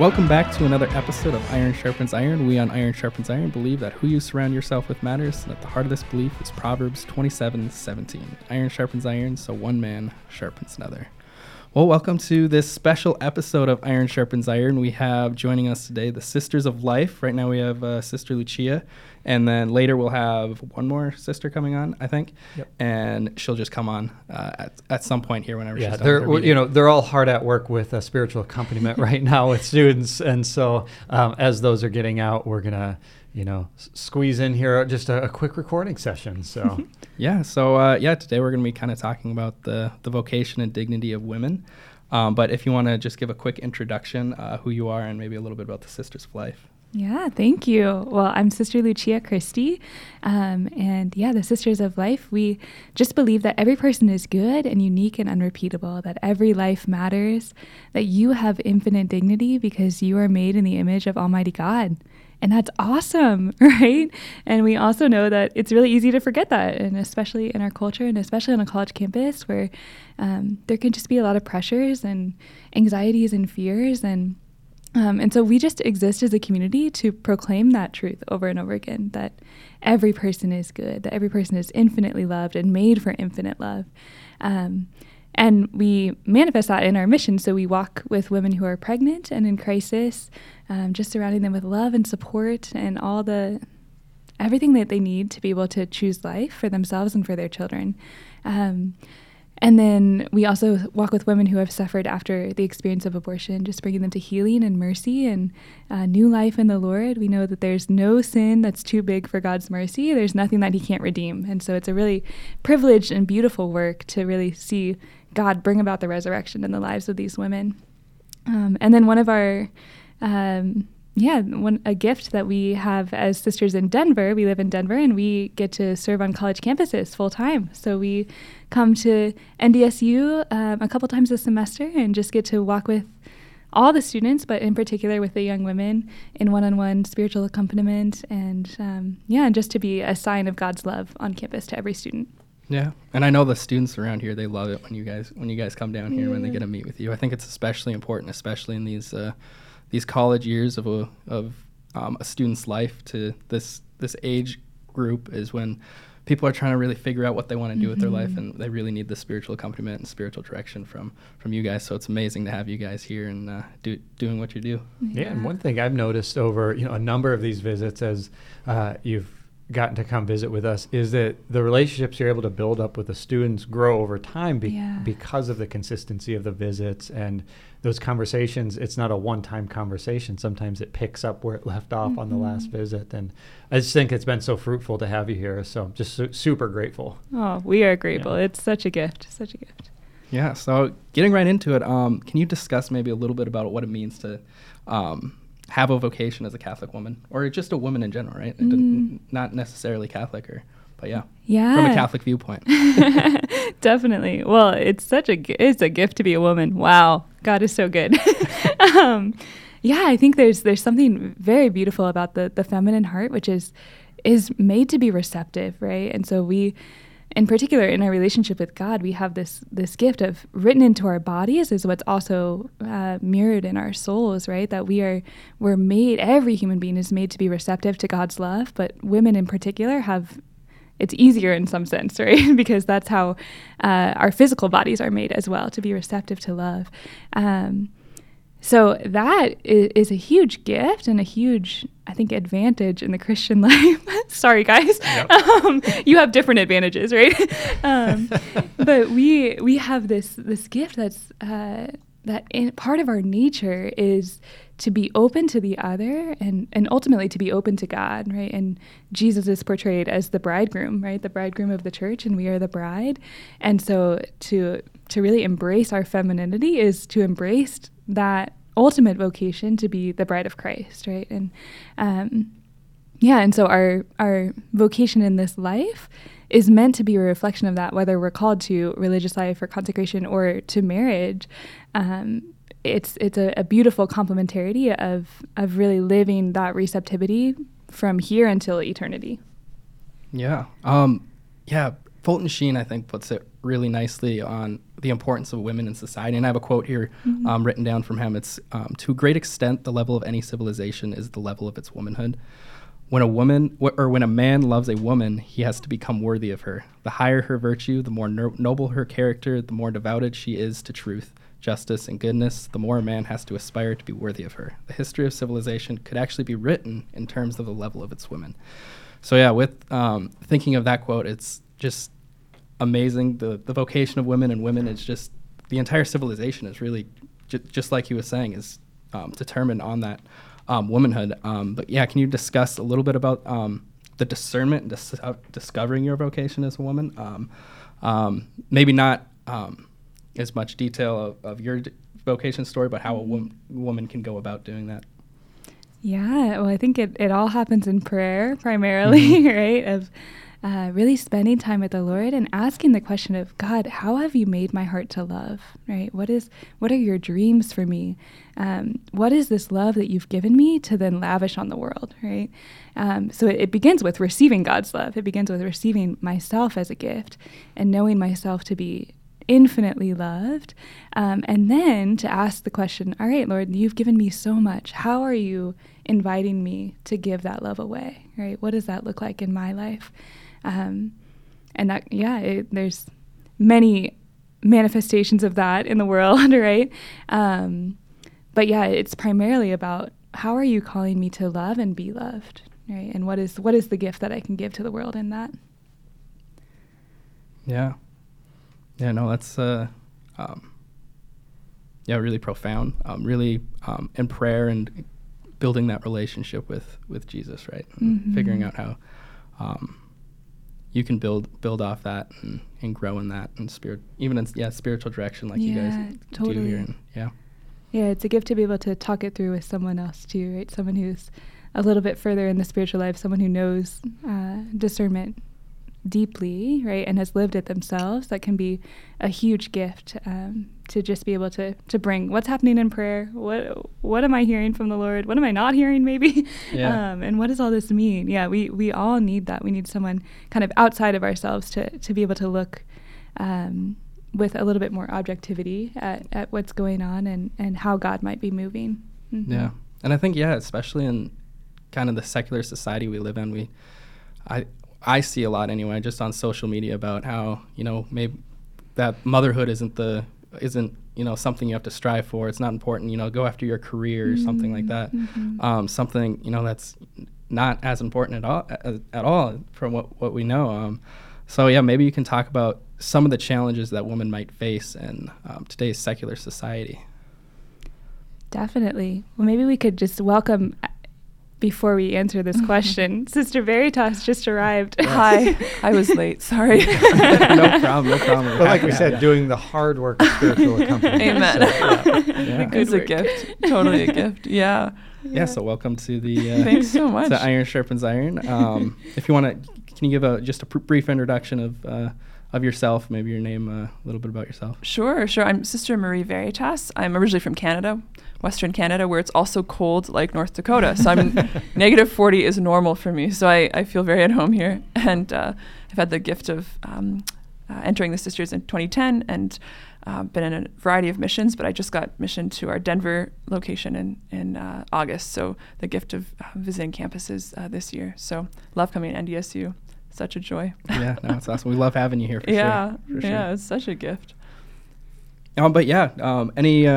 Welcome back to another episode of Iron Sharpens Iron. We on Iron Sharpens Iron believe that who you surround yourself with matters, and at the heart of this belief is Proverbs 27 17. Iron sharpens iron, so one man sharpens another. Well, welcome to this special episode of Iron Sharpens Iron. We have joining us today the Sisters of Life. Right now we have uh, Sister Lucia, and then later we'll have one more sister coming on, I think, Yep. and she'll just come on uh, at, at some point here whenever Yeah, she's done. they're her you know they're all hard at work with a spiritual accompaniment right now with students, and so um, as those are getting out, we're gonna you know s- squeeze in here just a, a quick recording session. So Yeah. So uh, yeah, today we're going to be kind of talking about the the vocation and dignity of women. Um, but if you want to just give a quick introduction, uh, who you are, and maybe a little bit about the Sisters of Life. Yeah, thank you. Well, I'm Sister Lucia Christie. Um, and yeah, the Sisters of Life, we just believe that every person is good and unique and unrepeatable, that every life matters, that you have infinite dignity because you are made in the image of Almighty God. And that's awesome, right? And we also know that it's really easy to forget that, and especially in our culture, and especially on a college campus where um, there can just be a lot of pressures and anxieties and fears. And um, and so we just exist as a community to proclaim that truth over and over again that every person is good, that every person is infinitely loved and made for infinite love. Um, and we manifest that in our mission. So we walk with women who are pregnant and in crisis, um, just surrounding them with love and support and all the everything that they need to be able to choose life for themselves and for their children. Um, and then we also walk with women who have suffered after the experience of abortion, just bringing them to healing and mercy and uh, new life in the Lord. We know that there's no sin that's too big for God's mercy. There's nothing that He can't redeem. And so it's a really privileged and beautiful work to really see God bring about the resurrection in the lives of these women. Um, and then one of our um, yeah, one a gift that we have as sisters in Denver. We live in Denver, and we get to serve on college campuses full time. So we come to NDSU um, a couple times a semester and just get to walk with all the students, but in particular with the young women in one-on-one spiritual accompaniment, and um, yeah, and just to be a sign of God's love on campus to every student. Yeah, and I know the students around here they love it when you guys when you guys come down here when they get to meet with you. I think it's especially important, especially in these uh, these college years of a of um, a student's life to this this age group is when people are trying to really figure out what they want to do with their life and they really need the spiritual accompaniment and spiritual direction from from you guys. So it's amazing to have you guys here and uh, do, doing what you do. Yeah, and one thing I've noticed over you know a number of these visits as uh, you've gotten to come visit with us is that the relationships you're able to build up with the students grow over time be- Yeah. because of the consistency of the visits and those conversations it's not a one-time conversation sometimes it picks up where it left off on the last visit and i just think it's been so fruitful to have you here so I'm just su- super grateful Oh, we are grateful. Yeah. It's such a gift, such a gift. Yeah. So getting right into it, um, can you discuss maybe a little bit about what it means to um, have a vocation as a Catholic woman, or just a woman in general, right? It didn't- necessarily Catholic, or but yeah, Yeah. from a Catholic viewpoint. Definitely. Well, it's such a it's a gift to be a woman. Wow, God is so good. um, yeah, I think there's there's something very beautiful about the the feminine heart, which is is made to be receptive, right? And so we, in particular, in our relationship with God, we have this this gift of written into our bodies is what's also uh, mirrored in our souls, right? That we are we're made. Every human being is made to be receptive to God's love, but women in particular have it's easier in some sense, right? because that's how uh, our physical bodies are made as well to be receptive to love. Um, so that is, is a huge gift and a huge, I think, advantage in the Christian life. Sorry, guys, um, you have different advantages, right? um, but we we have this this gift that's uh, that in, part of our nature is to be open to the other and and ultimately to be open to God, right? And Jesus is portrayed as the bridegroom, right? The bridegroom of the church, and we are the bride. And so to to really embrace our femininity is to embrace that ultimate vocation to be the bride of Christ, right? And um, yeah, and so our our vocation in this life is meant to be a reflection of that, whether we're called to religious life or consecration or to marriage. Um, it's it's a, a beautiful complementarity of of really living that receptivity from here until eternity. Yeah. Um, yeah. Fulton Sheen, I think, puts it really nicely on the importance of women in society. And I have a quote here mm-hmm. um, written down from him. It's um, to a great extent, the level of any civilization is the level of its womanhood. When a woman or when a man loves a woman, he has to become worthy of her. The higher her virtue, the more no- noble her character, the more devoted she is to truth, justice, and goodness, the more a man has to aspire to be worthy of her. The history of civilization could actually be written in terms of the level of its women. So yeah, with um, thinking of that quote, it's just amazing. The the vocation of women and women is just the entire civilization is really j- just like he was saying is um, determined on that um, womanhood. Um, but yeah, can you discuss a little bit about um, the discernment and dis- uh, discovering your vocation as a woman? Um, um, maybe not as much detail of, of your d- vocation story, but how a wom- woman can go about doing that. Yeah, well, I think it, it all happens in prayer primarily, mm-hmm. right? Of uh, really spending time with the Lord and asking the question of God, how have you made my heart to love? Right? What is what are your dreams for me? Um, what is this love that you've given me to then lavish on the world? Right? Um, so it, it begins with receiving God's love. It begins with receiving myself as a gift and knowing myself to be infinitely loved. Um, and then to ask the question, all right, Lord, you've given me so much. How are you inviting me to give that love away? Right? What does that look like in my life? Um, and that, yeah, it, there's many manifestations of that in the world, right? Um, but yeah, it's primarily about how are you calling me to love and be loved, right? And what is what is the gift that I can give to the world in that? Yeah, yeah, no, that's uh, um, yeah, really profound. Um, really um, in prayer and building that relationship with with Jesus, right? Mm-hmm. Figuring out how um, you can build build off that and, and grow in that and spirit even in yeah spiritual direction like yeah, you guys totally. do here and yeah. Yeah it's a gift to be able to talk it through with someone else too right? Someone who's a little bit further in the spiritual life someone who knows uh, discernment deeply, right, and has lived it themselves, that can be a huge gift um, to just be able to to bring what's happening in prayer. What what am I hearing from the Lord? What am I not hearing? Maybe, yeah. um, and what does all this mean? Yeah, we we all need that. We need someone kind of outside of ourselves to to be able to look. Um, with a little bit more objectivity at, at what's going on and, and how God might be moving. Mm-hmm. Yeah. And I think, yeah, especially in kind of the secular society we live in, we, I, I see a lot anyway, just on social media about how you know maybe that motherhood isn't the isn't you know something you have to strive for. It's not important. You know, go after your career or mm-hmm. something like that. Mm-hmm. Um, something you know that's not as important at all at, at all from what what we know. Um, so yeah, maybe you can talk about some of the challenges that women might face in um, today's secular society. Definitely. Well, maybe we could just welcome before we answer this question. Sister Veritas just arrived. Yes. Hi, I was late. Sorry. no problem. No problem. But like we said, doing the hard work of spiritual accompaniment. Amen. So, yeah. yeah. It's a gift. Totally a gift. Yeah. yeah. Yeah. So welcome to the. Uh, Thanks so much. To Iron Sharpens Iron. Um, if you want to, can you give a just a pr- brief introduction of. Uh, of yourself, maybe your name, uh, a little bit about yourself. Sure, sure. I'm Sister Marie Veritas. I'm originally from Canada, Western Canada, where it's also cold like North Dakota. So I'm negative 40 is normal for me. So I, I feel very at home here. And uh, I've had the gift of um, uh, entering the Sisters in 2010 and uh, been in a variety of missions, but I just got mission to our Denver location in, in uh, August. So the gift of uh, visiting campuses uh, this year. So love coming to NDSU. Such a joy. yeah, no, it's awesome. We love having you here for yeah, sure. For yeah, sure. it's such a gift. Um, but yeah, um, any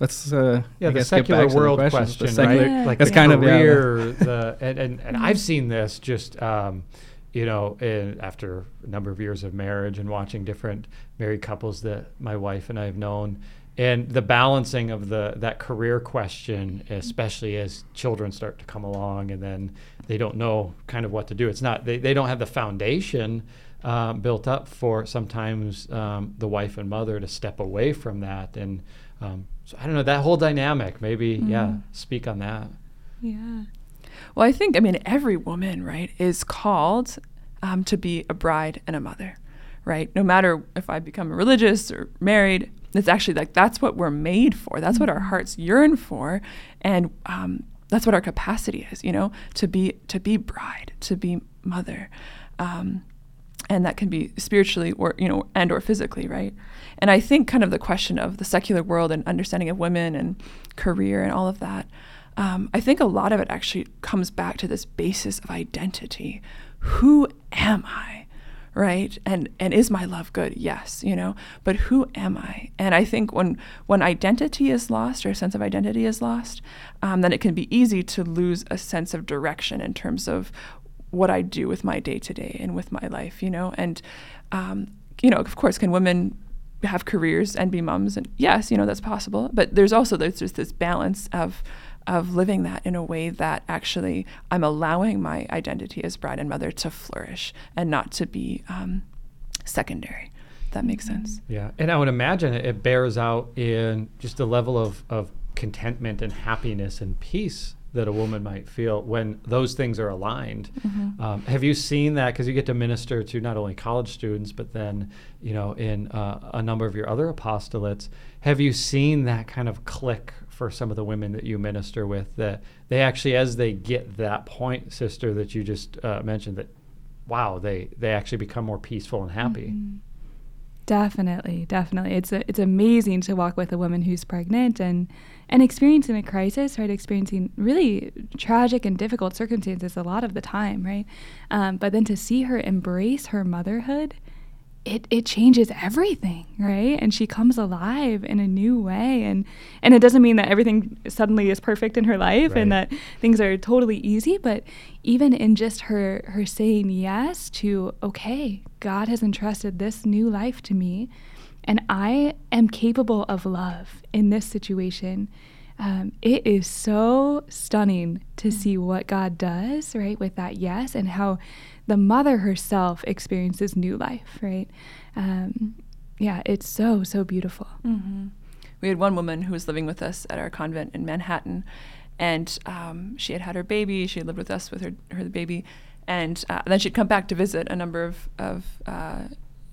let's uh, yeah I the secular world the question the secular, right like it's kind career, of yeah, the and and, and I've seen this just um, you know in, after a number of years of marriage and watching different married couples that my wife and I have known and the balancing of the that career question especially as children start to come along and then they don't know kind of what to do it's not they, they don't have the foundation um, built up for sometimes um, the wife and mother to step away from that and um, so I don't know that whole dynamic. Maybe mm. yeah, speak on that. Yeah. Well, I think I mean every woman right is called um, to be a bride and a mother, right? No matter if I become religious or married, it's actually like that's what we're made for. That's mm-hmm. what our mm-hmm. hearts yearn for, and um, that's what our capacity is. You know, to be to be bride, to be mother. Um, and that can be spiritually or you know and or physically right and i think kind of the question of the secular world and understanding of women and career and all of that um, i think a lot of it actually comes back to this basis of identity who am i right and and is my love good yes you know but who am i and i think when when identity is lost or a sense of identity is lost um, then it can be easy to lose a sense of direction in terms of what I do with my day to day and with my life, you know. And um, you know, of course, can women have careers and be moms? And yes, you know that's possible. But there's also there's just this balance of of living that in a way that actually I'm allowing my identity as bride and mother to flourish and not to be um, secondary. That makes sense. Yeah, and I would imagine it bears out in just the level of of contentment and happiness and peace that a woman might feel when those things are aligned. Mm-hmm. Um, have you seen that? Because you get to minister to not only college students, but then you know in uh, a number of your other apostolates. Have you seen that kind of click for some of the women that you minister with? That they actually, as they get that point, sister, that you just uh, mentioned, that wow, they they actually become more peaceful and happy. Mm-hmm. Definitely, definitely. It's a, it's amazing to walk with a woman who's pregnant and and experiencing a crisis, right? Experiencing really tragic and difficult circumstances a lot of the time, right? Um, but then to see her embrace her motherhood it it changes everything, right? And she comes alive in a new way and and it doesn't mean that everything suddenly is perfect in her life right. and that things are totally easy, but even in just her her saying yes to okay, God has entrusted this new life to me and I am capable of love in this situation. Um, it is so stunning to mm. see what God does, right, with that yes, and how the mother herself experiences new life, right? Um, yeah, it's so, so beautiful. Mm-hmm. We had one woman who was living with us at our convent in Manhattan, and um, she had had her baby. She had lived with us with her, her baby, and uh, then she'd come back to visit a number of, of uh,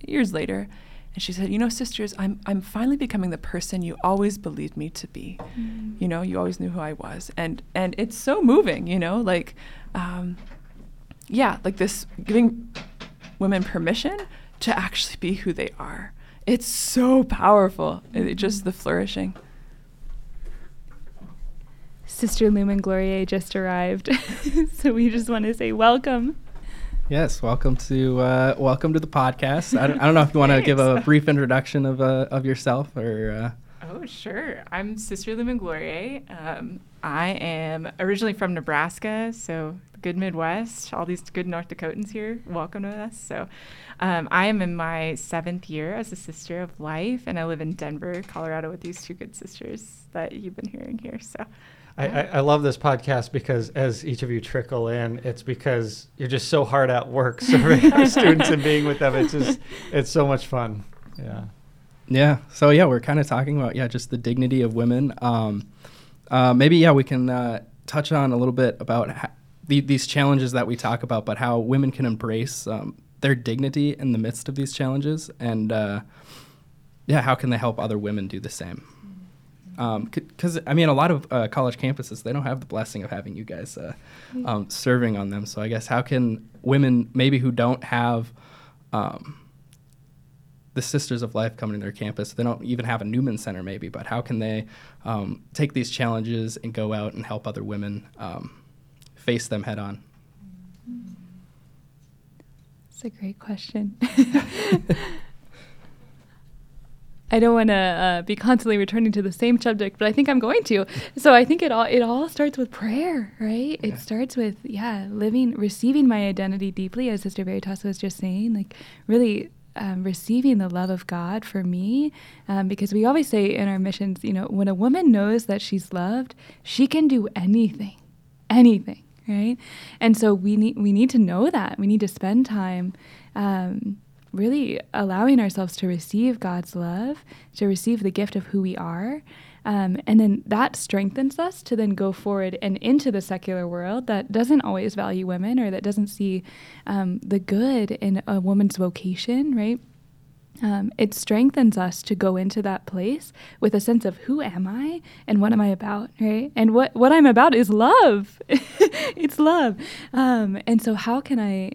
years later. And she said, "You know, sisters, I'm I'm finally becoming the person you always believed me to be. Mm. You know, you always knew who I was, and and it's so moving. You know, like." Um, yeah, like this giving women permission to actually be who they are. It's so powerful. It, just the flourishing. Sister Lumen Gloria just arrived, so we just want to say welcome. Yes, welcome to uh, welcome to the podcast. I don't, I don't know if you want to give a brief introduction of uh, of yourself or. Uh, Oh, sure. I'm Sister Lumen Gloriae. Um, I am originally from Nebraska, so good Midwest. All these good North Dakotans here welcome to us. So, um, I am in my seventh year as a sister of life, and I live in Denver, Colorado, with these two good sisters that you've been hearing here. So. I, I, I love this podcast because as each of you trickle in, it's because you're just so hard at work serving our students and being with them. It's just, it's so much fun. Yeah. Yeah. So yeah, we're kind of talking about yeah, just the dignity of women. Um, uh, maybe yeah, we can uh, touch on a little bit about ha- the, these challenges that we talk about, but how women can embrace um, their dignity in the midst of these challenges, and uh, yeah, how can they help other women do the same? Because um, I mean, a lot of uh, college campuses they don't have the blessing of having you guys uh, um, serving on them. So I guess how can women maybe who don't have um, the Sisters of Life coming to their campus. They don't even have a Newman Center, maybe, but how can they um, take these challenges and go out and help other women um, face them head on? It's a great question. I don't want to uh, be constantly returning to the same subject, but I think I'm going to. So I think it all it all starts with prayer, right? Yeah. It starts with yeah, living, receiving my identity deeply, as Sister Veritas was just saying, like really um, receiving the love of God for me, um, because we always say in our missions, you know, when a woman knows that she's loved, she can do anything, anything, right? And so we need we need to know that we need to spend time. Um, really allowing ourselves to receive God's love, to receive the gift of who we are, um, and then that strengthens us to then go forward and into the secular world that doesn't always value women or that doesn't see um, the good in a woman's vocation, right? Um, it strengthens us to go into that place with a sense of who am I and what am I about, right? And what, what I'm about is love. it's love. Um, and so, how can I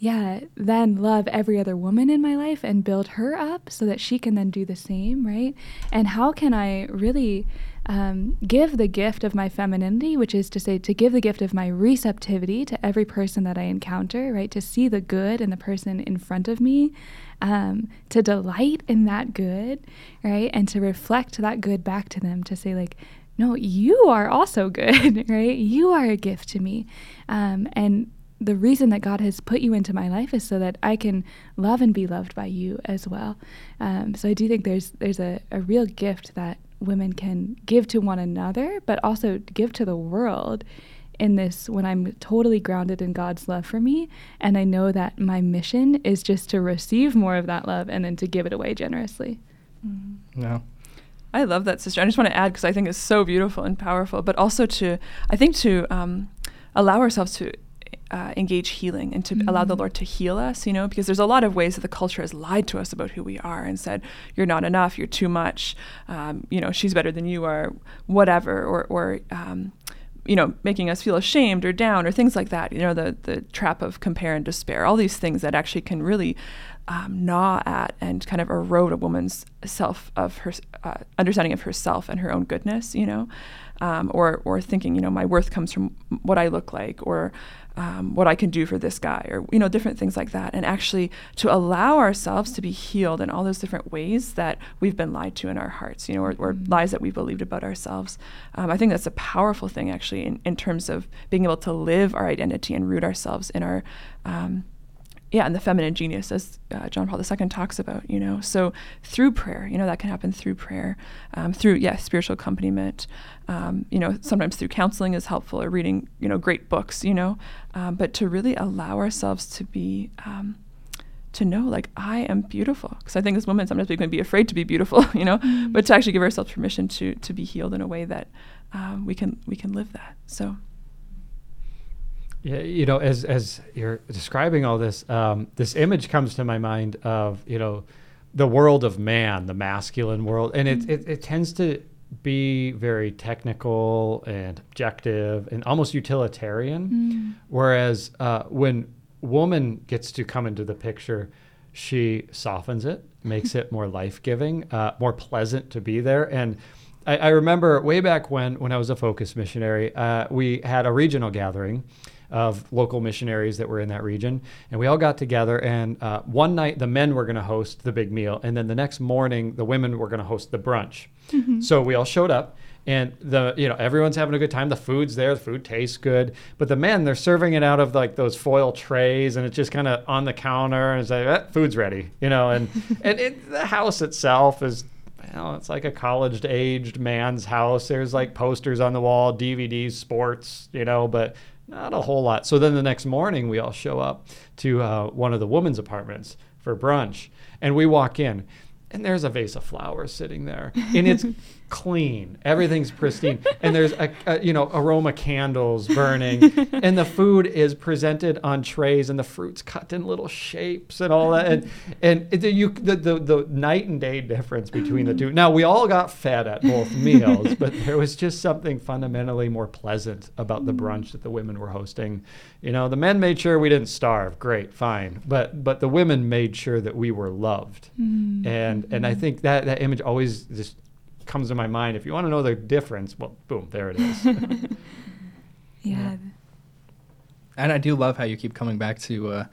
yeah, then love every other woman in my life and build her up so that she can then do the same, right? And how can I really um, give the gift of my femininity, which is to say, to give the gift of my receptivity to every person that I encounter, right? To see the good in the person in front of me, um, to delight in that good, right? And to reflect that good back to them, to say, like, no, you are also good, right? You are a gift to me. Um, and the reason that God has put you into my life is so that I can love and be loved by you as well. Um, so I do think there's there's a, a real gift that women can give to one another, but also give to the world in this when I'm totally grounded in God's love for me. And I know that my mission is just to receive more of that love and then to give it away generously. Mm-hmm. Yeah. I love that, sister. I just want to add because I think it's so beautiful and powerful, but also to, I think to um, allow ourselves to uh, engage healing and to mm-hmm. allow the mm-hmm. Lord to heal us, you know, because there's a lot of ways that the culture has lied to us about who we are and said, you're not enough, you're too much, um, you know, she's better than you are, whatever, or, or um, you know, making us feel ashamed or down or things like that, you know, the, the trap of compare and despair, all these things that actually can really um, gnaw at and kind of erode a woman's self of her uh, understanding of herself and her own goodness, you know, um, or or thinking, you know, my worth comes from what I look like, or um, what I can do for this guy, or you know, different things like that, and actually to allow ourselves to be healed in all those different ways that we've been lied to in our hearts, you know, or, or mm-hmm. lies that we believed about ourselves. Um, I think that's a powerful thing, actually, in, in terms of being able to live our identity and root ourselves in our um, yeah, and the feminine genius, as uh, John Paul II talks about, you know. So through prayer, you know, that can happen through prayer, um, through yeah, spiritual accompaniment. Um, you know, sometimes through counseling is helpful, or reading, you know, great books, you know. Um, but to really allow ourselves to be, um, to know, like, I am beautiful, because I think as women sometimes we can be afraid to be beautiful, you know. Mm-hmm. But to actually give ourselves permission to to be healed in a way that um, we can we can live that. So. Yeah, you know, as as you're describing all this, um, this image comes to my mind of you know, the world of man, the masculine world, and it, it, it tends to be very technical and objective and almost utilitarian. Mm. Whereas uh, when woman gets to come into the picture, she softens it, makes it more life giving, uh, more pleasant to be there, and I, I, remember way back when when I was a focus missionary, uh, we had a regional gathering of local missionaries that were in that region. And we all got together, and uh, one night the men were going to host the big meal, and then the next morning the women were going to host the brunch. Mm-hmm. So we all showed up. And the you know everyone's having a good time. The food's there. The food tastes good. But the men they're serving it out of like those foil trays, and it's just kind of on the counter, and it's like eh, food's ready, you know. And and it, the house itself is know, it's like a college aged man's house. There's like posters on the wall, DVDs, sports, you know, but not a whole lot. So then the next morning, we all show up to uh, one of the women's apartments for brunch, and we walk in, and there's a vase of flowers sitting there, and it's clean. Everything's pristine, and there's a, a, you know aroma candles burning, and the food is presented on trays, and the fruits cut in little shapes and all that, and and the, you the, the the night and day difference between the two. Now we all got fed at both meals, but there was just something fundamentally more pleasant about the brunch that the women were hosting. You know, the men made sure we didn't starve. Great, fine, but but the women made sure that we were loved, mm-hmm. and and I think that that image always just comes to my mind. If you want to know the difference, well, boom, there it is. yeah. yeah. And I do love how you keep coming back to uh,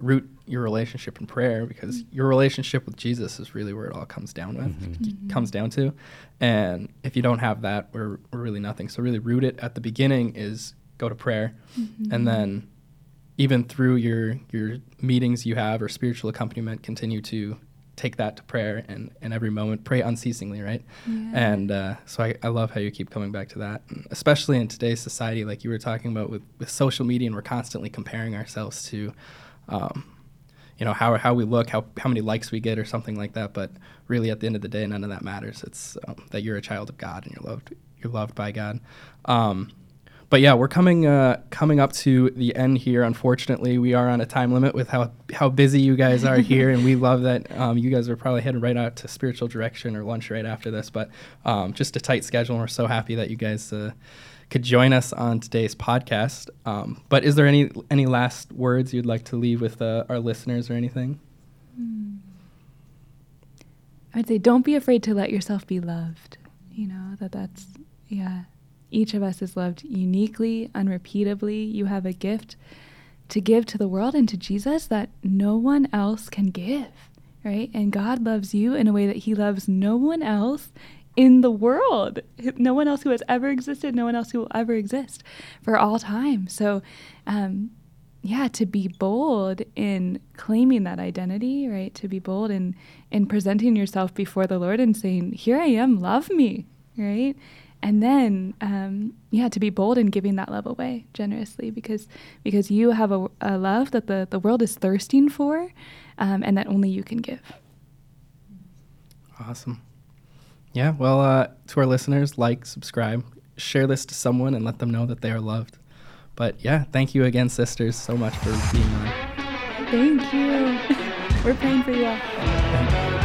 root your relationship in prayer because your relationship with Jesus is really where it all comes down with, mm-hmm. Mm-hmm. comes down to. And if you don't have that, we're, we're really nothing. So really root it at the beginning is go to prayer mm-hmm. and then even through your your meetings you have or spiritual accompaniment continue to take that to prayer and, and every moment pray unceasingly right? Yeah. and uh, so I, I love how you keep coming back to that and especially in today's society like you were talking about with, with social media and we're constantly comparing ourselves to um, you know how, how we look how, how many likes we get or something like that. But really at the end of the day none of that matters. It's um, that you're a child of god and you're loved you're loved by god. Um, but yeah, we're coming uh, coming up to the end here. Unfortunately, we are on a time limit with how how busy you guys are here, and we love that um, you guys are probably heading right out to spiritual direction or lunch right after this. But um, just a tight schedule, and we're so happy that you guys. Uh, could join us on today's podcast. Um, but is there any any last words you'd like to leave with uh, our listeners or anything? Hmm. I would say don't be afraid to let yourself be loved. You know, that that's, yeah. Each of us is loved uniquely, unrepeatably. You have a gift to give to the world and to Jesus that no one else can give, right? And God loves you in a way that He loves no one else in the world. No one else who has ever existed, no one else who will ever exist for all time. So, um, yeah, to be bold in claiming that identity, right? To be bold in in presenting yourself before the Lord and saying, "Here I am, love me," right? And then, um, yeah, to be bold in giving that love away generously, because because you have a, a love that the the world is thirsting for, um, and that only you can give. Awesome. Yeah. Well, uh, to our listeners, like, subscribe, share this to someone, and let them know that they are loved. But yeah, thank you again, sisters, so much for being on. Thank you. We're praying for you all.